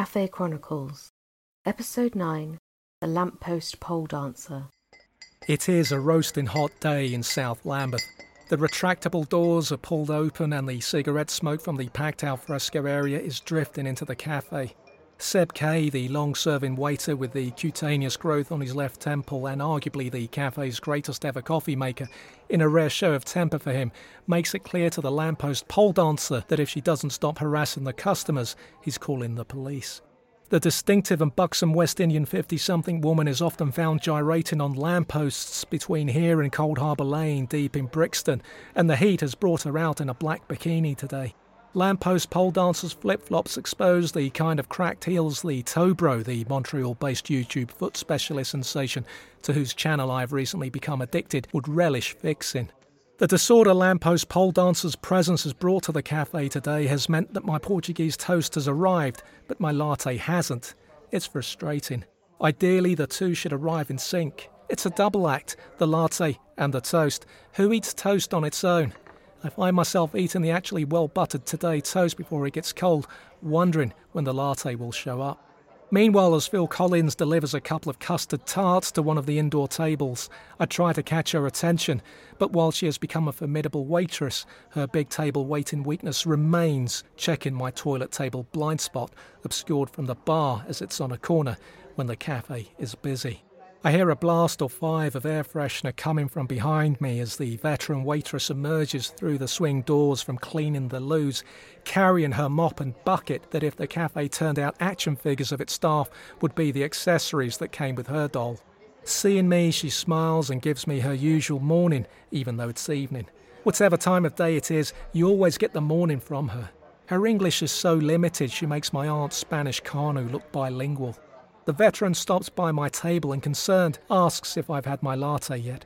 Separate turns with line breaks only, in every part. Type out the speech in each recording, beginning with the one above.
Cafe Chronicles, Episode 9 The Lamppost Pole Dancer.
It is a roasting hot day in South Lambeth. The retractable doors are pulled open and the cigarette smoke from the packed alfresco area is drifting into the cafe. Seb K, the long serving waiter with the cutaneous growth on his left temple and arguably the cafe's greatest ever coffee maker, in a rare show of temper for him, makes it clear to the lamppost pole dancer that if she doesn't stop harassing the customers, he's calling the police. The distinctive and buxom West Indian 50 something woman is often found gyrating on lampposts between here and Coldharbour Lane, deep in Brixton, and the heat has brought her out in a black bikini today. Lamppost pole dancers' flip flops expose the kind of cracked heels the Toe Bro, the Montreal based YouTube foot specialist sensation to whose channel I've recently become addicted, would relish fixing. The disorder lamppost pole dancer's presence has brought to the cafe today has meant that my Portuguese toast has arrived, but my latte hasn't. It's frustrating. Ideally, the two should arrive in sync. It's a double act the latte and the toast. Who eats toast on its own? I find myself eating the actually well buttered today toast before it gets cold, wondering when the latte will show up. Meanwhile, as Phil Collins delivers a couple of custard tarts to one of the indoor tables, I try to catch her attention, but while she has become a formidable waitress, her big table waiting weakness remains checking my toilet table blind spot, obscured from the bar as it's on a corner when the cafe is busy. I hear a blast or five of air freshener coming from behind me as the veteran waitress emerges through the swing doors from cleaning the loos, carrying her mop and bucket that, if the cafe turned out action figures of its staff, would be the accessories that came with her doll. Seeing me, she smiles and gives me her usual morning, even though it's evening. Whatever time of day it is, you always get the morning from her. Her English is so limited, she makes my aunt's Spanish Kanu look bilingual. The veteran stops by my table and, concerned, asks if I've had my latte yet.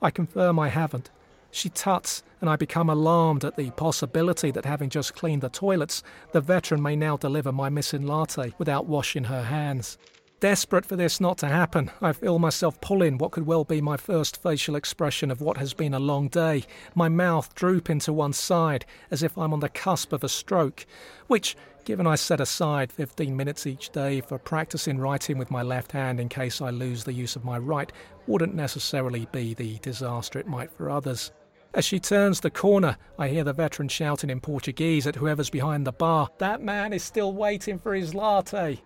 I confirm I haven't. She tuts, and I become alarmed at the possibility that having just cleaned the toilets, the veteran may now deliver my missing latte without washing her hands. Desperate for this not to happen, I feel myself pulling what could well be my first facial expression of what has been a long day, my mouth drooping to one side as if I'm on the cusp of a stroke, which, given I set aside 15 minutes each day for practicing writing with my left hand in case I lose the use of my right, wouldn't necessarily be the disaster it might for others. As she turns the corner, I hear the veteran shouting in Portuguese at whoever's behind the bar, That man is still waiting for his latte.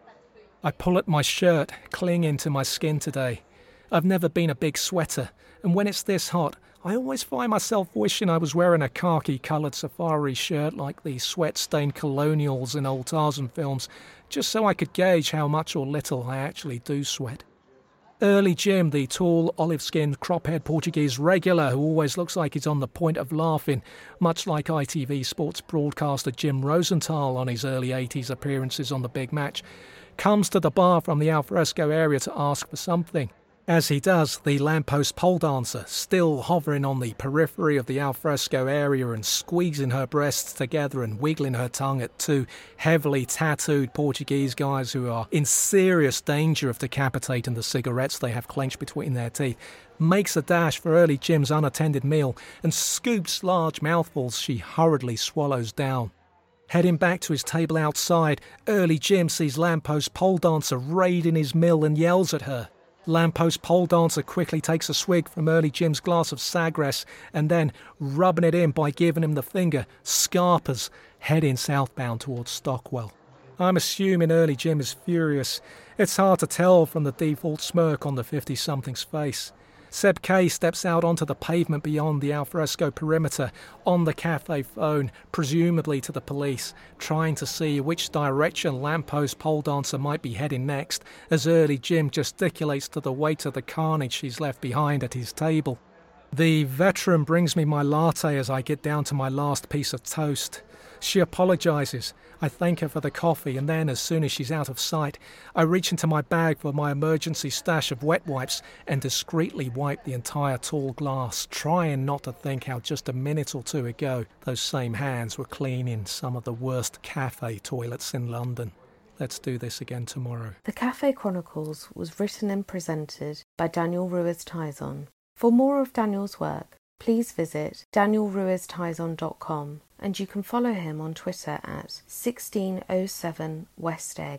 I pull at my shirt, clinging to my skin today. I've never been a big sweater, and when it's this hot, I always find myself wishing I was wearing a khaki coloured safari shirt like the sweat stained colonials in old Tarzan films, just so I could gauge how much or little I actually do sweat. Early Jim, the tall, olive skinned, crop haired Portuguese regular who always looks like he's on the point of laughing, much like ITV sports broadcaster Jim Rosenthal on his early 80s appearances on the big match, comes to the bar from the alfresco area to ask for something. As he does, the lamppost pole dancer, still hovering on the periphery of the alfresco area and squeezing her breasts together and wiggling her tongue at two heavily tattooed Portuguese guys who are in serious danger of decapitating the cigarettes they have clenched between their teeth, makes a dash for early Jim's unattended meal and scoops large mouthfuls she hurriedly swallows down. Heading back to his table outside, early Jim sees lamppost pole dancer raiding his mill and yells at her. Lamppost pole dancer quickly takes a swig from early Jim's glass of Sagres and then, rubbing it in by giving him the finger, scarpers, heading southbound towards Stockwell. I'm assuming early Jim is furious. It's hard to tell from the default smirk on the 50 something's face. Seb K steps out onto the pavement beyond the alfresco perimeter on the cafe phone, presumably to the police, trying to see which direction lamppost pole dancer might be heading next, as early Jim gesticulates to the waiter the carnage he's left behind at his table. The veteran brings me my latte as I get down to my last piece of toast. She apologises. I thank her for the coffee, and then, as soon as she's out of sight, I reach into my bag for my emergency stash of wet wipes and discreetly wipe the entire tall glass, trying not to think how just a minute or two ago those same hands were cleaning some of the worst cafe toilets in London. Let's do this again tomorrow.
The Cafe Chronicles was written and presented by Daniel Ruiz Tizon. For more of Daniel's work, please visit danielruiztizon.com and you can follow him on Twitter at 1607 West Egg.